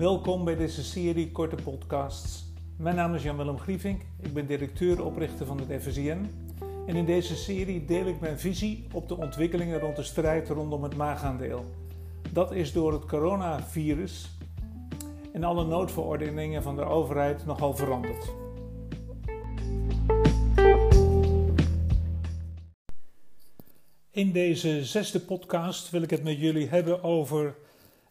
Welkom bij deze serie korte podcasts. Mijn naam is Jan-Willem Grievink, ik ben directeur-oprichter van het FSIN. En in deze serie deel ik mijn visie op de ontwikkelingen rond de strijd rondom het maagaandeel. Dat is door het coronavirus en alle noodverordeningen van de overheid nogal veranderd. In deze zesde podcast wil ik het met jullie hebben over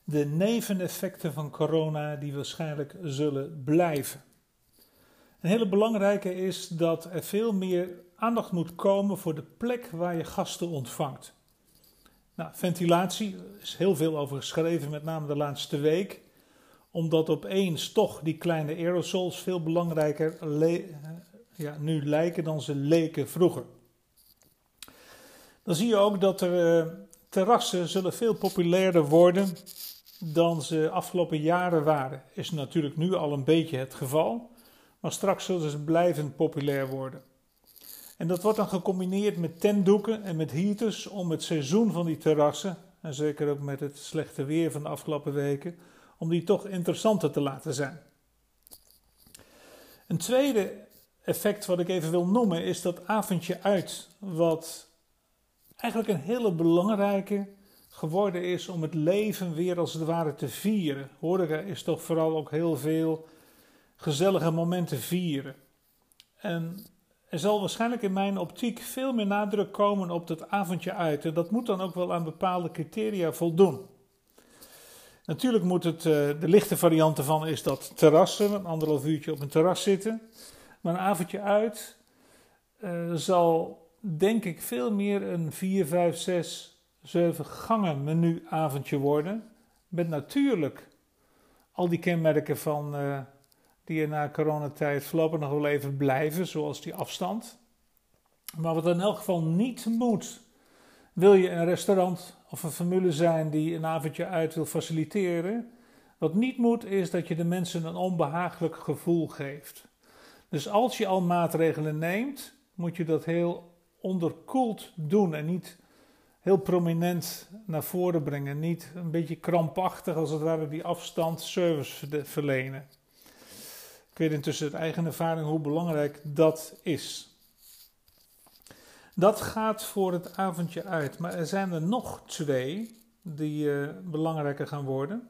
de neveneffecten van corona die waarschijnlijk zullen blijven. Een hele belangrijke is dat er veel meer aandacht moet komen voor de plek waar je gasten ontvangt. Nou, ventilatie is heel veel over geschreven, met name de laatste week, omdat opeens toch die kleine aerosols veel belangrijker ja, nu lijken dan ze leken vroeger. Dan zie je ook dat er uh, terrassen zullen veel populairder worden dan ze afgelopen jaren waren. Is natuurlijk nu al een beetje het geval, maar straks zullen ze blijvend populair worden. En dat wordt dan gecombineerd met tentdoeken en met heaters om het seizoen van die terrassen, en zeker ook met het slechte weer van de afgelopen weken, om die toch interessanter te laten zijn. Een tweede effect wat ik even wil noemen is dat avondje uit, wat eigenlijk een hele belangrijke geworden is om het leven weer als het ware te vieren. Horeca is toch vooral ook heel veel gezellige momenten vieren. En er zal waarschijnlijk in mijn optiek veel meer nadruk komen op dat avondje uit. En dat moet dan ook wel aan bepaalde criteria voldoen. Natuurlijk moet het, eh, de lichte variant ervan is dat terrassen, een anderhalf uurtje op een terras zitten. Maar een avondje uit uh, zal denk ik veel meer een 4, 5, 6, 7 gangen menuavondje worden. Met natuurlijk al die kenmerken van, uh, die er na coronatijd voorlopig nog wel even blijven, zoals die afstand. Maar wat in elk geval niet moet, wil je een restaurant of een formule zijn die een avondje uit wil faciliteren. Wat niet moet, is dat je de mensen een onbehagelijk gevoel geeft. Dus als je al maatregelen neemt, moet je dat heel onderkoeld doen en niet heel prominent naar voren brengen. Niet een beetje krampachtig als het ware die afstand service verlenen. Ik weet intussen uit eigen ervaring hoe belangrijk dat is. Dat gaat voor het avondje uit. Maar er zijn er nog twee die uh, belangrijker gaan worden.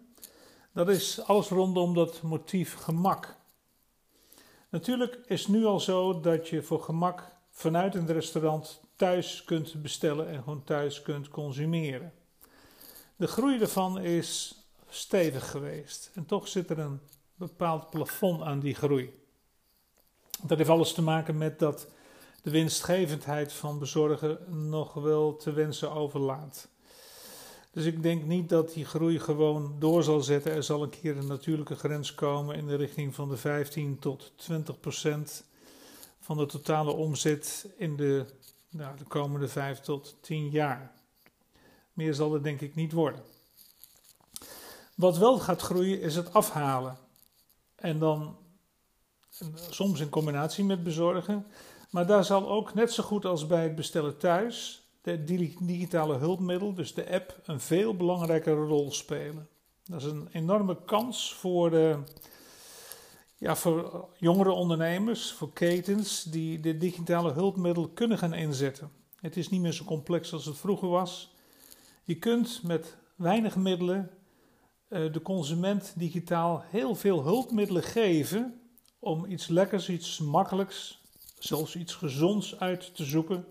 Dat is alles rondom dat motief gemak. Natuurlijk is nu al zo dat je voor gemak vanuit een restaurant thuis kunt bestellen en gewoon thuis kunt consumeren. De groei ervan is stevig geweest en toch zit er een bepaald plafond aan die groei. Dat heeft alles te maken met dat de winstgevendheid van bezorgen nog wel te wensen overlaat. Dus ik denk niet dat die groei gewoon door zal zetten. Er zal een keer een natuurlijke grens komen in de richting van de 15 tot 20 procent van de totale omzet in de, nou, de komende 5 tot 10 jaar. Meer zal het denk ik niet worden. Wat wel gaat groeien is het afhalen. En dan soms in combinatie met bezorgen. Maar daar zal ook net zo goed als bij het bestellen thuis de digitale hulpmiddel, dus de app, een veel belangrijkere rol spelen. Dat is een enorme kans voor de, ja, voor jongere ondernemers, voor ketens die de digitale hulpmiddel kunnen gaan inzetten. Het is niet meer zo complex als het vroeger was. Je kunt met weinig middelen uh, de consument digitaal heel veel hulpmiddelen geven om iets lekkers, iets makkelijks, zelfs iets gezonds uit te zoeken,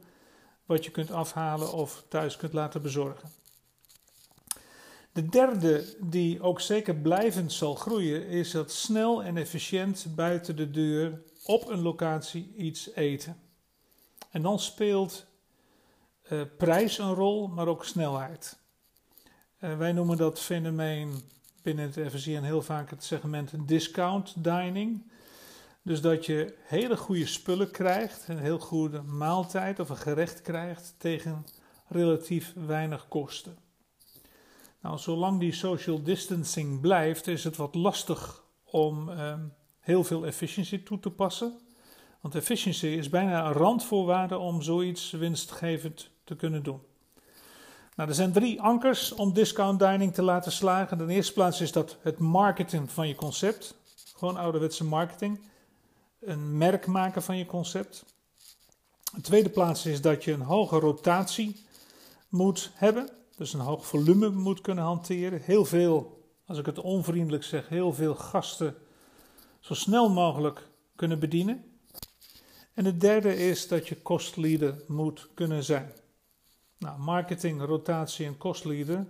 wat je kunt afhalen of thuis kunt laten bezorgen. De derde, die ook zeker blijvend zal groeien, is dat snel en efficiënt buiten de deur op een locatie iets eten. En dan speelt uh, prijs een rol, maar ook snelheid. Uh, wij noemen dat fenomeen binnen het FSIN heel vaak het segment discount dining. Dus dat je hele goede spullen krijgt, een heel goede maaltijd of een gerecht krijgt tegen relatief weinig kosten. Nou, zolang die social distancing blijft, is het wat lastig om ehm, heel veel efficiëntie toe te passen. Want efficiëntie is bijna een randvoorwaarde om zoiets winstgevend te kunnen doen. Nou, er zijn drie ankers om discount dining te laten slagen. In de eerste plaats is dat het marketing van je concept. Gewoon ouderwetse marketing. Een merk maken van je concept. De tweede plaats is dat je een hoge rotatie moet hebben. Dus een hoog volume moet kunnen hanteren. Heel veel, als ik het onvriendelijk zeg, heel veel gasten zo snel mogelijk kunnen bedienen. En het derde is dat je kostleader moet kunnen zijn. Nou, marketing, rotatie en kostleader,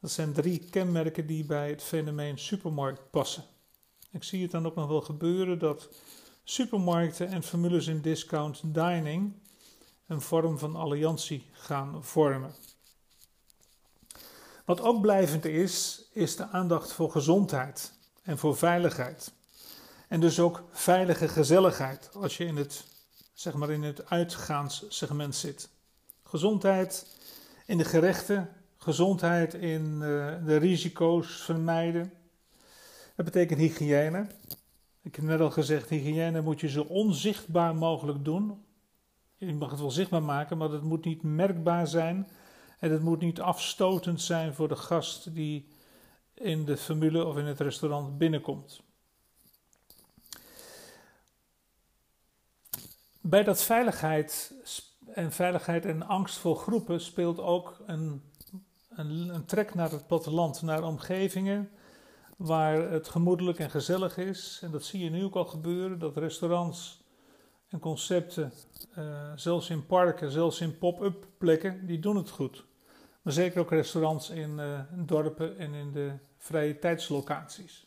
dat zijn drie kenmerken die bij het fenomeen supermarkt passen. Ik zie het dan ook nog wel gebeuren dat supermarkten en formules in discount dining een vorm van alliantie gaan vormen. Wat ook blijvend is, is de aandacht voor gezondheid en voor veiligheid. En dus ook veilige gezelligheid als je in het, zeg maar in het uitgaanssegment zit. Gezondheid in de gerechten, gezondheid in uh, de risico's vermijden. Dat betekent hygiëne. Ik heb net al gezegd, hygiëne moet je zo onzichtbaar mogelijk doen. Je mag het wel zichtbaar maken, maar het moet niet merkbaar zijn. En het moet niet afstotend zijn voor de gast die in de formule of in het restaurant binnenkomt. Bij dat veiligheid en veiligheid en angst voor groepen speelt ook een, een, een trek naar het platteland, naar omgevingen waar het gemoedelijk en gezellig is. En dat zie je nu ook al gebeuren, dat restaurants en concepten, uh, zelfs in parken, zelfs in pop-up plekken, die doen het goed. Maar zeker ook restaurants in uh, dorpen en in de vrije tijdslocaties.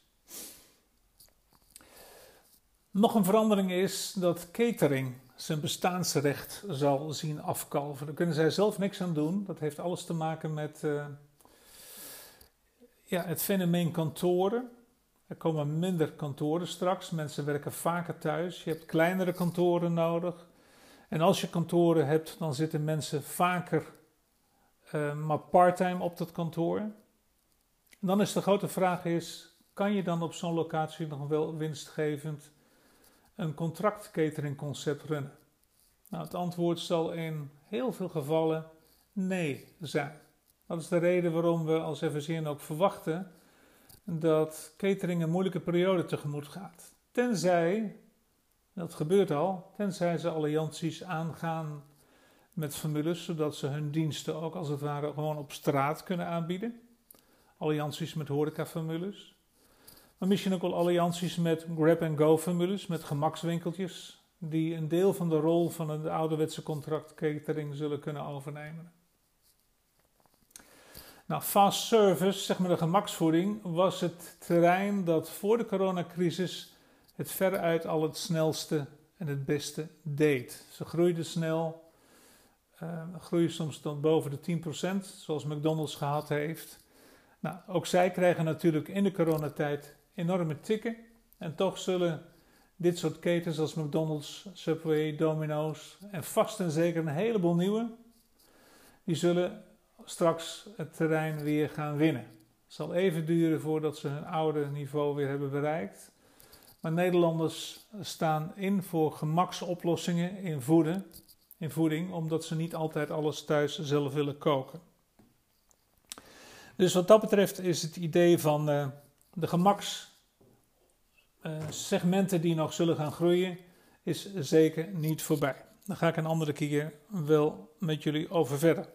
Nog een verandering is dat catering zijn bestaansrecht zal zien afkalven. Daar kunnen zij zelf niks aan doen. Dat heeft alles te maken met uh, ja, het fenomeen kantoren. Er komen minder kantoren straks. Mensen werken vaker thuis. Je hebt kleinere kantoren nodig. En als je kantoren hebt, dan zitten mensen vaker uh, maar parttime op dat kantoor. Dan is de grote vraag is, kan je dan op zo'n locatie nog wel winstgevend een contractcateringconcept runnen? Nou, het antwoord zal in heel veel gevallen nee zijn. Dat is de reden waarom we als FSN ook verwachten dat catering een moeilijke periode tegemoet gaat. Tenzij, dat gebeurt al, tenzij ze allianties aangaan met formules, zodat ze hun diensten ook als het ware gewoon op straat kunnen aanbieden. Allianties met horecaformules. Maar misschien ook wel allianties met grab-and-go formules, met gemakswinkeltjes, die een deel van de rol van een ouderwetse contractcatering zullen kunnen overnemen. Nou, fast service, zeg maar de gemaksvoeding, was het terrein dat voor de coronacrisis het veruit al het snelste en het beste deed. Ze groeiden snel, uh, groeien soms tot boven de 10%, zoals McDonald's gehad heeft. Nou, ook zij krijgen natuurlijk in de coronatijd enorme tikken. En toch zullen dit soort ketens als McDonald's, Subway, Domino's en vast en zeker een heleboel nieuwe, die zullen straks het terrein weer gaan winnen. Het zal even duren voordat ze hun oude niveau weer hebben bereikt. Maar Nederlanders staan in voor gemaksoplossingen in, voeden, in voeding, omdat ze niet altijd alles thuis zelf willen koken. Dus wat dat betreft is het idee van uh, de gemakssegmenten uh, die nog zullen gaan groeien, is zeker niet voorbij. Daar ga ik een andere keer wel met jullie over verder.